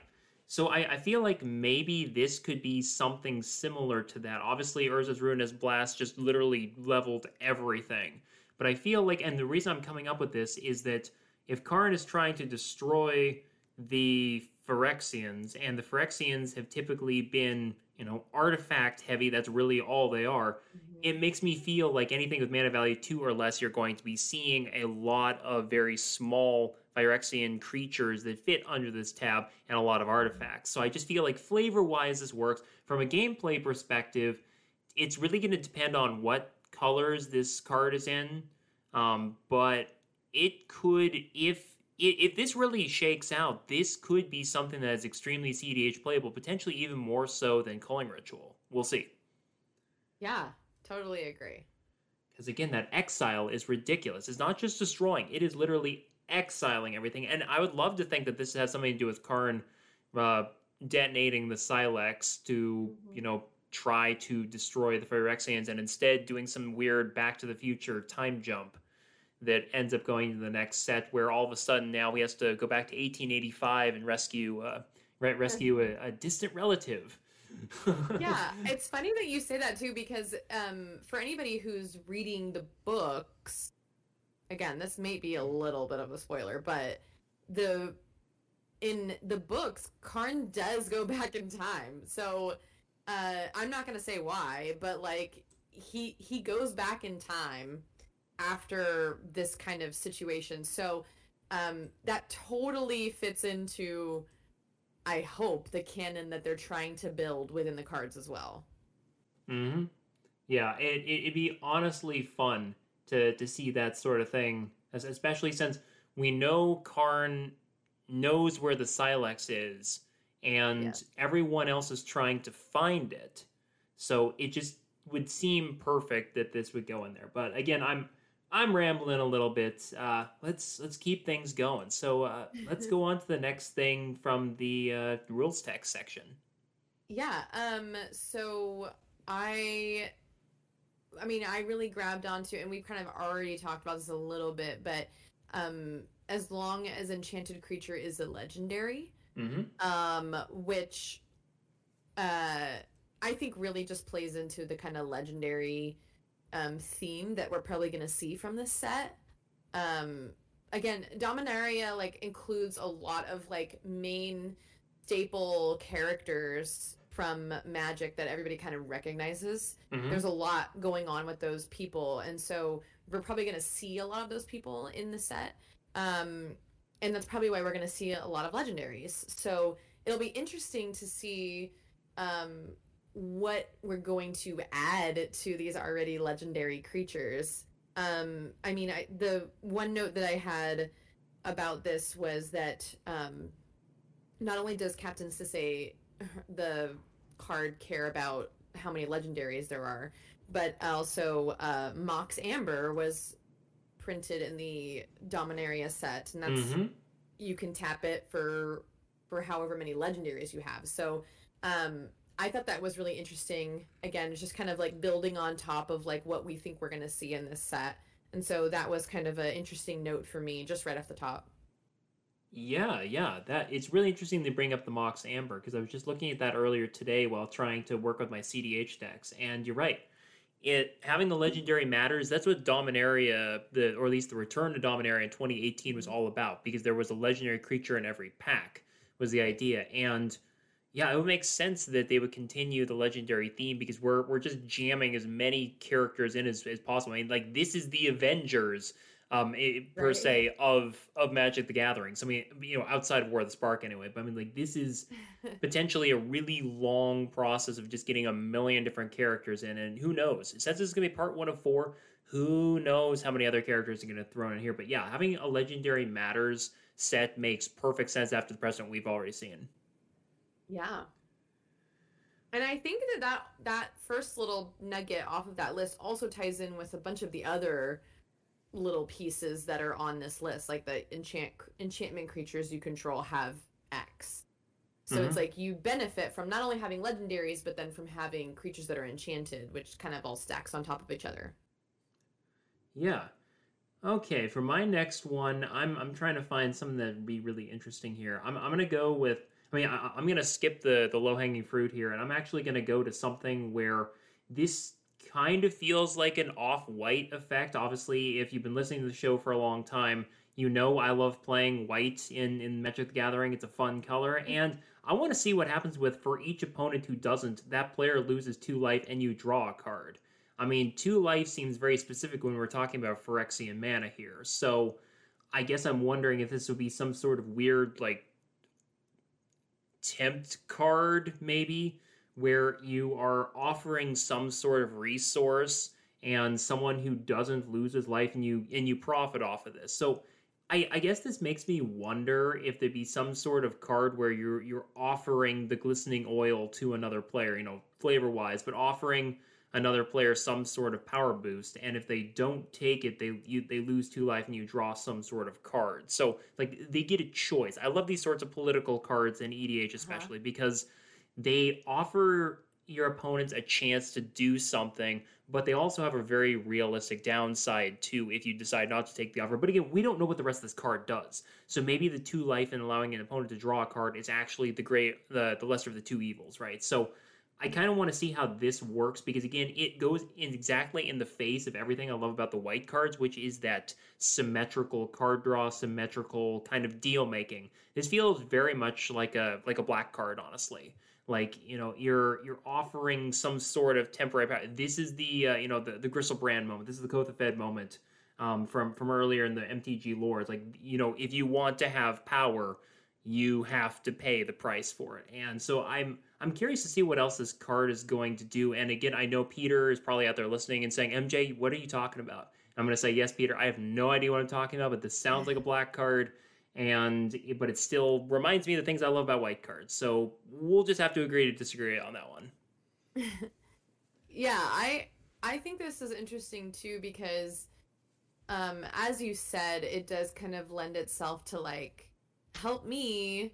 So I, I feel like maybe this could be something similar to that. Obviously, Urza's Ruinous Blast just literally leveled everything. But I feel like, and the reason I'm coming up with this is that if Karn is trying to destroy the Phyrexians, and the Phyrexians have typically been, you know, artifact heavy, that's really all they are, Mhm. it makes me feel like anything with mana value two or less, you're going to be seeing a lot of very small Phyrexian creatures that fit under this tab and a lot of artifacts. So I just feel like flavor wise, this works. From a gameplay perspective, it's really going to depend on what colors this card is in. Um, but it could, if if this really shakes out, this could be something that is extremely CEDH playable, potentially even more so than Culling Ritual. We'll see. Yeah, totally agree. Because again, that exile is ridiculous. It's not just destroying; it is literally exiling everything. And I would love to think that this has something to do with Karn uh, detonating the Silex to, mm-hmm. you know, try to destroy the Phyrexians, and instead doing some weird Back to the Future time jump that ends up going to the next set, where all of a sudden now he has to go back to 1885 and rescue, uh, rescue a, a distant relative yeah, it's funny that you say that too because um, for anybody who's reading the books, again, this may be a little bit of a spoiler, but the in the books, Karn does go back in time. So uh, I'm not gonna say why, but like he he goes back in time after this kind of situation. So um, that totally fits into I hope the canon that they're trying to build within the cards as well. Hmm. Yeah, it, it would be honestly fun to to see that sort of thing, especially since we know Karn knows where the Silex is, and yeah. everyone else is trying to find it. So it just would seem perfect that this would go in there. But again, I'm I'm rambling a little bit. Uh, let's let's keep things going. So uh, let's go on to the next thing from the uh, rules text section. Yeah. Um. So I, I mean, I really grabbed onto, and we've kind of already talked about this a little bit, but um, as long as enchanted creature is a legendary, mm-hmm. um, which, uh, I think really just plays into the kind of legendary um, theme that we're probably going to see from this set. Um, again, Dominaria like includes a lot of like main staple characters from Magic that everybody kind of recognizes. Mm-hmm. There's a lot going on with those people, and so we're probably going to see a lot of those people in the set. Um, and that's probably why we're going to see a lot of legendaries. So it'll be interesting to see um, what we're going to add to these already legendary creatures. Um, I mean, I, the one note that I had about this was that um, not only does Captain Sisay, the card, care about how many legendaries there are, but also uh, Mox Amber was printed in the Dominaria set, and that's mm-hmm. you can tap it for for however many legendaries you have. So um, I thought that was really interesting. Again, just kind of like building on top of like what we think we're going to see in this set. And so that was kind of an interesting note for me just right off the top. Yeah, yeah, that it's really interesting to bring up the Mox Amber because I was just looking at that earlier today while trying to work with my CEDH decks, and you're right. It having the legendary matters. That's what Dominaria, the or at least the return to Dominaria in 2018 was all about because there was a legendary creature in every pack was the idea, and yeah, it would make sense that they would continue the legendary theme because we're we're just jamming as many characters in as, as possible. I mean, like this is the Avengers, um, it, per right. se of of Magic the Gathering. So I mean, you know, outside of War of the Spark anyway. But I mean, like this is potentially a really long process of just getting a million different characters in, and who knows? Since this is gonna be part one of four, who knows how many other characters are gonna throw in here? But yeah, having a legendary matters set makes perfect sense after the precedent we've already seen. Yeah. And I think that, that that first little nugget off of that list also ties in with a bunch of the other little pieces that are on this list, like the enchant enchantment creatures you control have X. So mm-hmm. it's like you benefit from not only having legendaries, but then from having creatures that are enchanted, which kind of all stacks on top of each other. Yeah. Okay, for my next one, I'm I'm trying to find something that'd be really interesting here. I'm I'm gonna go with I mean, I, going to skip the the low hanging fruit here, and I'm actually going to go to something where this kind of feels like an off white effect. Obviously, if you've been listening to the show for a long time, you know I love playing white in in Magic the Gathering. It's a fun color, mm-hmm. and I want to see what happens with for each opponent who doesn't. That player loses two life, and you draw a card. I mean, two life seems very specific when we're talking about Phyrexian mana here. So, I guess I'm wondering if this would be some sort of weird like tempt card, maybe, where you are offering some sort of resource and someone who doesn't lose his life and you and you profit off of this. So I, I guess this makes me wonder if there'd be some sort of card where you're you're offering the glistening oil to another player, you know, flavor wise, but offering another player some sort of power boost, and if they don't take it, they you, they lose two life and you draw some sort of card. So like they get a choice. I love these sorts of political cards in EDH Uh-huh. especially because they offer your opponents a chance to do something, but they also have a very realistic downside too if you decide not to take the offer. But again, we don't know what the rest of this card does. So maybe the two life and allowing an opponent to draw a card is actually the great the, the lesser of the two evils, right? So I kind of want to see how this works because again, it goes in exactly in the face of everything I love about the white cards, which is that symmetrical card draw, symmetrical kind of deal making. This feels very much like a like a black card, honestly. Like you know, you're you're offering some sort of temporary power. This is the uh, you know the the Griselbrand moment. This is the Kothophed moment um, from from earlier in the MTG lore. It's like you know, if you want to have power, you have to pay the price for it. And so I'm I'm curious to see what else this card is going to do. And again, I know Peter is probably out there listening and saying, "MJ, what are you talking about?" I'm going to say, "Yes, Peter. I have no idea what I'm talking about, but this sounds like a black card." And but it still reminds me of the things I love about white cards. So we'll just have to agree to disagree on that one. Yeah, I I think this is interesting too because um as you said, it does kind of lend itself to like help me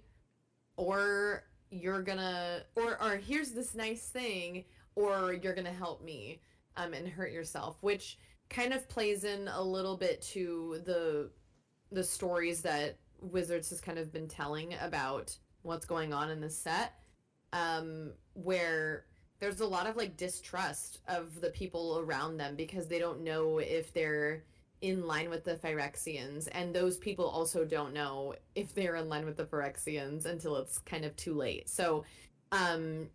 or you're gonna or or here's this nice thing or you're gonna help me um and hurt yourself, which kind of plays in a little bit to the the stories that Wizards has kind of been telling about what's going on in this set. Um where there's a lot of like distrust of the people around them because they don't know if they're in line with the Phyrexians, and those people also don't know if they're in line with the Phyrexians until it's kind of too late. So, um,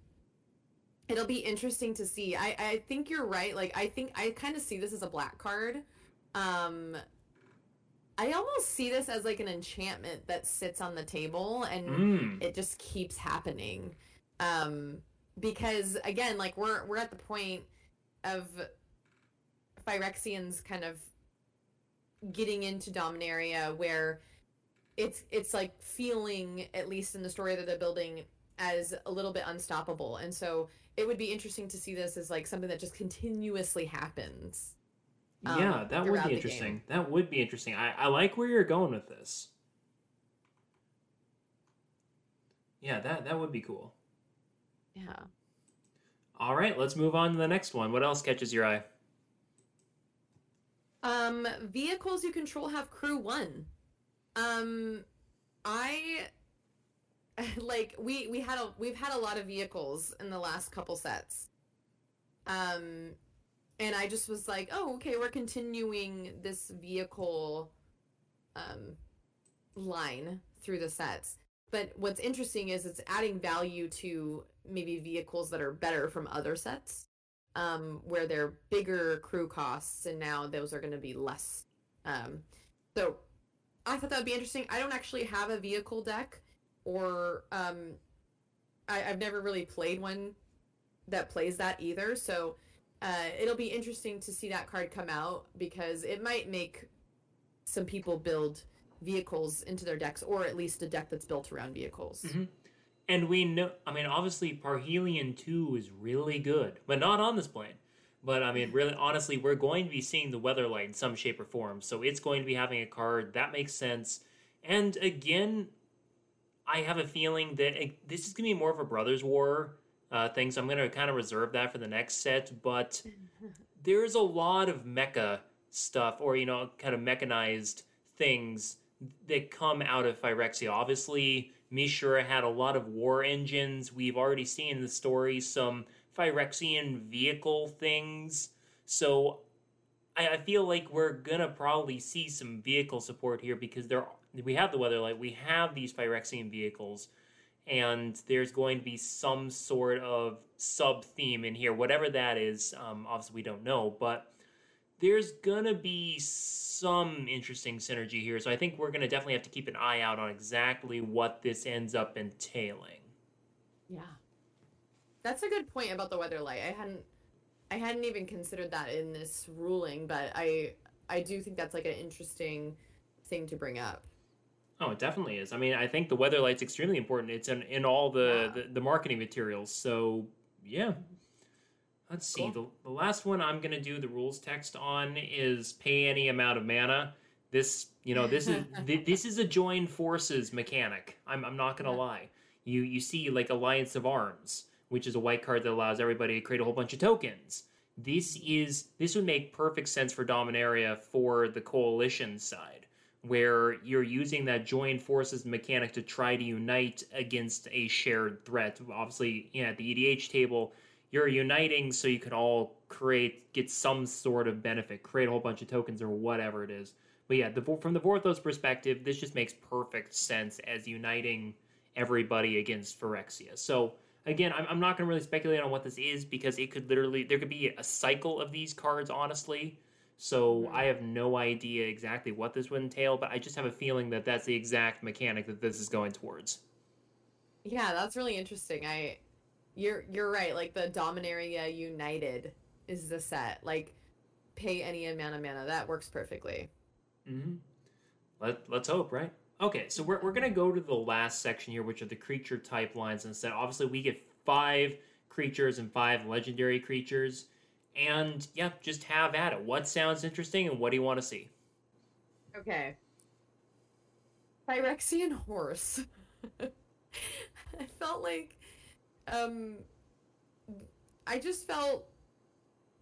it'll be interesting to see. I I think you're right. Like I think I kind of see this as a black card. Um, I almost see this as like an enchantment that sits on the table and Mm. it just keeps happening. Um because again like we're we're at the point of Phyrexians kind of getting into Dominaria where it's it's like feeling at least in the story that they're building as a little bit unstoppable. And so it would be interesting to see this as like something that just continuously happens um, yeah, that would be interesting. That would be interesting. I, I like where you're going with this. Yeah, that that would be cool. yeah All right, let's move on to the next one. What else catches your eye? Um, vehicles you control have crew one. Um, I like we we had a we've had a lot of vehicles in the last couple sets. Um, and I just was like, oh, okay, we're continuing this vehicle um line through the sets. But what's interesting is it's adding value to maybe vehicles that are better from other sets um, where they're bigger crew costs, and now those are going to be less. Um, so I thought that would be interesting. I don't actually have a vehicle deck, or um, I, I've never really played one that plays that either. So uh, it'll be interesting to see that card come out because it might make some people build vehicles into their decks, or at least a deck that's built around vehicles. Mhm. And we know, I mean, obviously, Parhelion 2 is really good, but not on this plane. But I mean, really, honestly, we're going to be seeing the Weatherlight in some shape or form. So it's going to be having a card. That makes sense. And again, I have a feeling that it, this is going to be more of a Brothers War uh, thing. So I'm going to kind of reserve that for the next set. But there's a lot of mecha stuff or, you know, kind of mechanized things that come out of Phyrexia. Obviously, Mishra had a lot of war engines. We've already seen in the story some Phyrexian vehicle things. So I, I feel like we're gonna probably see some vehicle support here because there we have the Weatherlight, we have these Phyrexian vehicles, and there's going to be some sort of sub theme in here, whatever that is. Um, obviously, we don't know, but there's gonna be some interesting synergy here. So I think we're gonna definitely have to keep an eye out on exactly what this ends up entailing. Yeah. That's a good point about the Weatherlight. I hadn't I hadn't even considered that in this ruling, but I I do think that's like an interesting thing to bring up. Oh, it definitely is. I mean, I think the Weatherlight's extremely important. It's in, in all the, Yeah. the, the marketing materials. So, yeah. Let's see. Cool. The, the last one I'm gonna do the rules text on is pay any amount of mana. This, you know, this is this is a join forces mechanic. I'm I'm not gonna yeah. lie. You you see like Alliance of Arms, which is a white card that allows everybody to create a whole bunch of tokens. This is this would make perfect sense for Dominaria for the coalition side, where you're using that join forces mechanic to try to unite against a shared threat. Obviously, you know, at the EDH table, you're uniting so you can all create get some sort of benefit, create a whole bunch of tokens or whatever it is. But yeah, the, from the Vorthos perspective, this just makes perfect sense as uniting everybody against Phyrexia. So again, I'm, I'm not going to really speculate on what this is because it could literally there could be a cycle of these cards, honestly. So mm-hmm. I have no idea exactly what this would entail, but I just have a feeling that that's the exact mechanic that this is going towards. Yeah, that's really interesting. I, you're you're right. Like the Dominaria United is the set. Like, pay any amount of mana. That works perfectly. Mm-hmm. Let Let's hope, right? Okay, so we're, we're going to go to the last section here, which are the creature type lines instead. Obviously, we get five creatures and five legendary creatures. And yeah, just have at it. What sounds interesting and what do you want to see? Okay. Phyrexian horse. I felt like um I just felt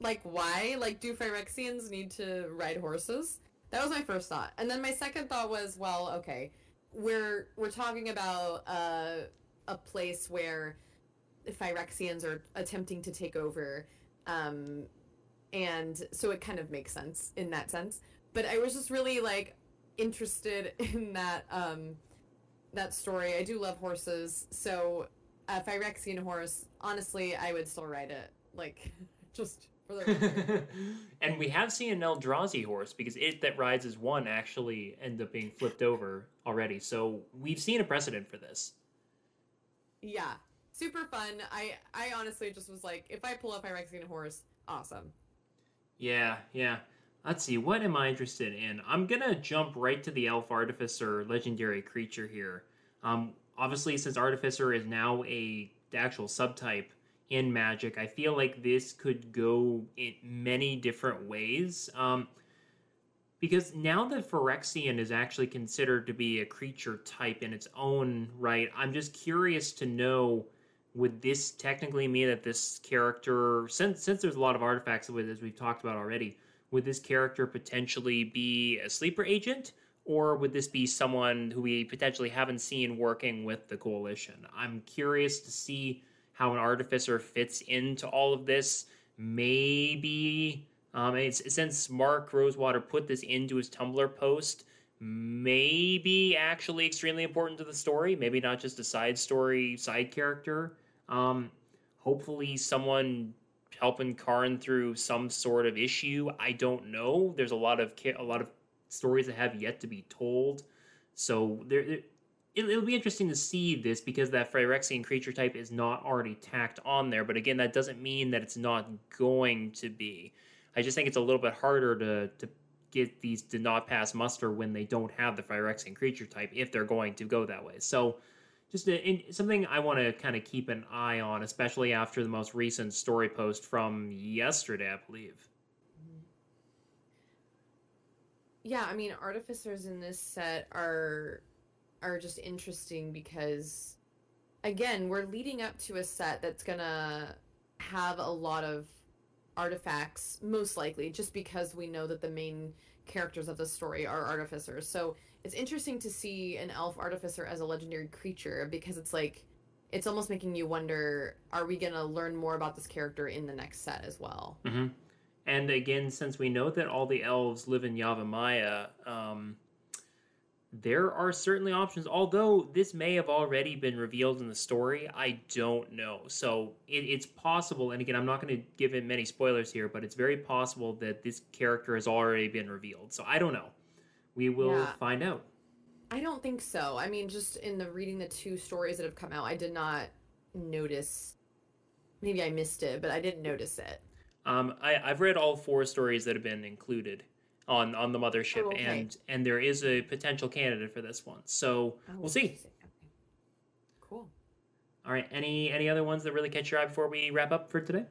like why? Like do Phyrexians need to ride horses? That was my first thought. And then my second thought was, well, okay, we're we're talking about uh, a place where Phyrexians are attempting to take over, um, and so it kind of makes sense in that sense. But I was just really like interested in that um, that story. I do love horses, so a Phyrexian horse. Honestly, I would still ride it. Like, just for the record. and we have seen an Eldrazi horse because it that rides as one actually end up being flipped over already. So we've seen a precedent for this. Yeah, super fun. I I honestly just was like, if I pull up Phyrexian horse, awesome. Yeah, yeah. Let's see, what am I interested in? I'm gonna jump right to the Elf Artificer legendary creature here. Um, obviously, since Artificer is now a the actual subtype, in Magic. I feel like this could go in many different ways. Um, because now that Phyrexian is actually considered to be a creature type in its own right, I'm just curious to know would this technically mean that this character, since since there's a lot of artifacts with as we've talked about already, would this character potentially be a sleeper agent? Or would this be someone who we potentially haven't seen working with the coalition? I'm curious to see how an artificer fits into all of this. Maybe um, since Mark Rosewater put this into his Tumblr post, maybe actually extremely important to the story. Maybe not just a side story, side character. Um, hopefully, someone helping Karn through some sort of issue. I don't know. There's a lot of a lot of stories that have yet to be told. So there, it, will be interesting to see this because that Phyrexian creature type is not already tacked on there. But again, that doesn't mean that it's not going to be. I just think it's a little bit harder to to get these to not pass muster when they don't have the Phyrexian creature type if they're going to go that way. So just a, in, something I want to kind of keep an eye on, especially after the most recent story post from yesterday, I believe. Yeah, I mean, artificers in this set are are just interesting because again, we're leading up to a set that's gonna have a lot of artifacts, most likely, just because we know that the main characters of the story are artificers. So it's interesting to see an elf artificer as a legendary creature because it's like it's almost making you wonder: Are we gonna learn more about this character in the next set as well? Mm-hmm. And again, since we know that all the elves live in Yavimaya, um, there are certainly options. Although this may have already been revealed in the story, I don't know. So it, it's possible, and again, I'm not going to give it many spoilers here, but it's very possible that this character has already been revealed. So I don't know. We will yeah. find out. I don't think so. I mean, just in the reading the two stories that have come out, I did not notice. Maybe I missed it, but I didn't notice it. Um, I, I've read all four stories that have been included on on the mothership, oh, okay. and and there is a potential candidate for this one. So oh, we'll see. Okay. Cool. All right. Any any other ones that really catch your eye before we wrap up for today?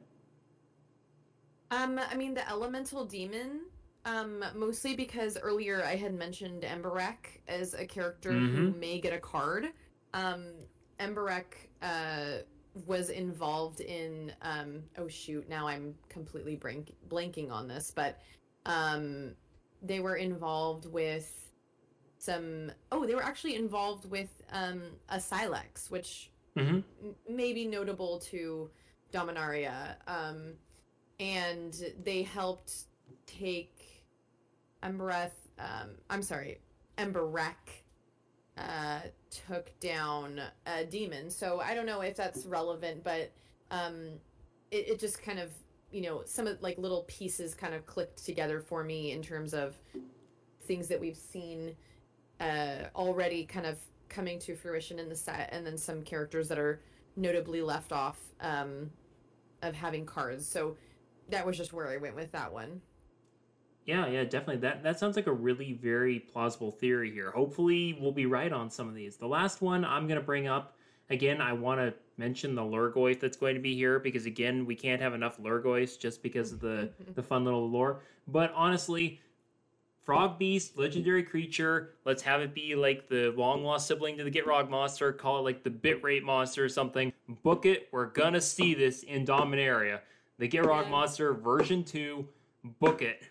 Um, I mean the elemental demon. Um, mostly because earlier I had mentioned Emberek as a character who Mhm. may get a card. Um, Emberek uh, was involved in. Um, oh shoot! Now I'm completely blank- blanking on this, but um, they were involved with some. Oh, they were actually involved with um, a Silex, which Mm-hmm. m- may be notable to Dominaria. Um, and they helped take Embereth. Um, I'm sorry, Emberek uh, took down a demon. So I don't know if that's relevant, but um, it, it just kind of you know some of like little pieces kind of clicked together for me in terms of things that we've seen uh, already kind of coming to fruition in the set, and then some characters that are notably left off um, of having cards. So that was just where I went with that one. Yeah, yeah, definitely. That that sounds like a really very plausible theory here. Hopefully, we'll be right on some of these. The last one I'm going to bring up again. I want to mention the Lhurgoyf that's going to be here because again, we can't have enough Lhurgoyfs just because of the the fun little lore. But honestly, Frog Beast, legendary creature. Let's have it be like the long lost sibling to the Gitrog monster. Call it like the Bitrate monster or something. Book it. We're gonna see this in Dominaria. The Gitrog monster version two. Book it.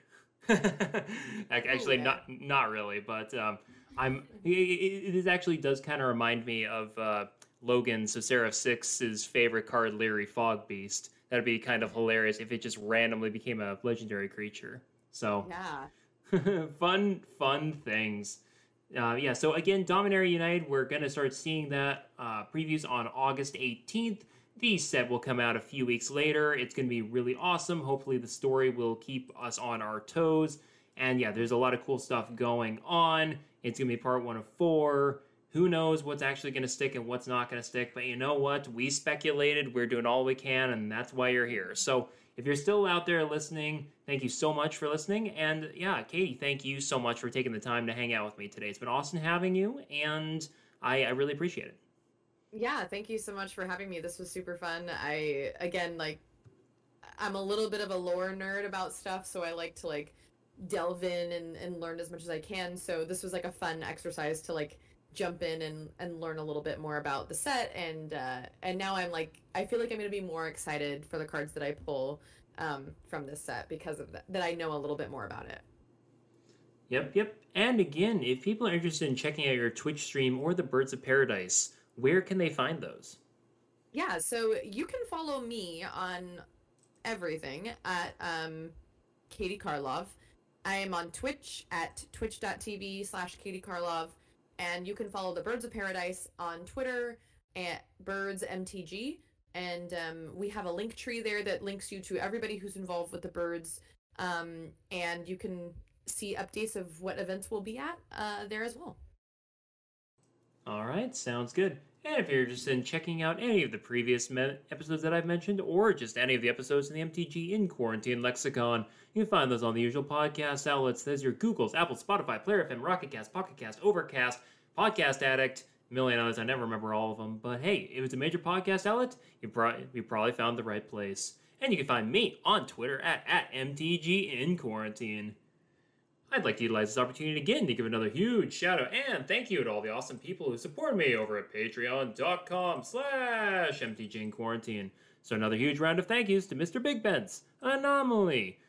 Ac- actually, yeah. not not really, but um, I'm. It, it it actually does kind of remind me of uh, Logan so Seraph Six's favorite card, Leery Fogbeast. That'd be kind of hilarious if it just randomly became a legendary creature. So Yeah. fun, fun things. Uh, yeah, so again, Dominaria United, we're going to start seeing that uh, previews on August 18th. The set will come out a few weeks later. It's going to be really awesome. Hopefully, the story will keep us on our toes. And yeah, there's a lot of cool stuff going on. It's going to be part one of four. Who knows what's actually going to stick and what's not going to stick? But you know what? We speculated. We're doing all we can, and that's why you're here. So if you're still out there listening, thank you so much for listening. And yeah, Katie, thank you so much for taking the time to hang out with me today. It's been awesome having you, and I, I really appreciate it. Yeah, thank you so much for having me. This was super fun. I again like I'm a little bit of a lore nerd about stuff, so I like to like delve in and, and learn as much as I can. So this was like a fun exercise to like jump in and, and learn a little bit more about the set and uh, and now I'm like I feel like I'm gonna be more excited for the cards that I pull um, from this set because of that that I know a little bit more about it. Yep, yep. And again, if people are interested in checking out your Twitch stream or the Birds of Paradise, where can they find those? Yeah, so you can follow me on everything at um, Katie Karlov. I am on Twitch at twitch.tv slash Katie Karlov. And you can follow the Birds of Paradise on Twitter at BirdsMTG. And um, we have a link tree there that links you to everybody who's involved with the birds. Um, and you can see updates of what events we'll be at uh, there as well. All right, sounds good. And if you're interested in checking out any of the previous me- episodes that I've mentioned, or just any of the episodes in the MTG in Quarantine Lexicon, you can find those on the usual podcast outlets. There's your Googles, Apple, Spotify, Player FM, Rocket Cast, Pocket Cast, Overcast, Podcast Addict, a million others. I never remember all of them. But hey, if it's a major podcast outlet, you, pro- you probably found the right place. And you can find me on Twitter at, at MTG in Quarantine. I'd like to utilize this opportunity again to give another huge shout out and thank you to all the awesome people who support me over at patreon.com slash quarantine. So another huge round of thank yous to Mr. Big Bens, Anomaly,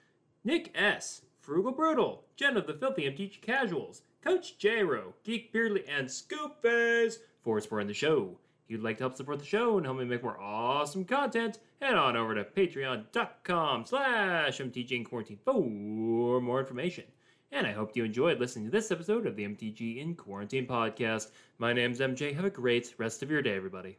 Nick S., Frugal Brutal, Jen of the Filthy MTG Casuals, Coach J-Ro, Geek Beardly, and Scoop Fizz for supporting the show. If you'd like to help support the show and help me make more awesome content, head on over to patreon.com slash quarantine for more information. And I hope you enjoyed listening to this episode of the MTG in Quarantine podcast. My name's MJ. Have a great rest of your day, everybody.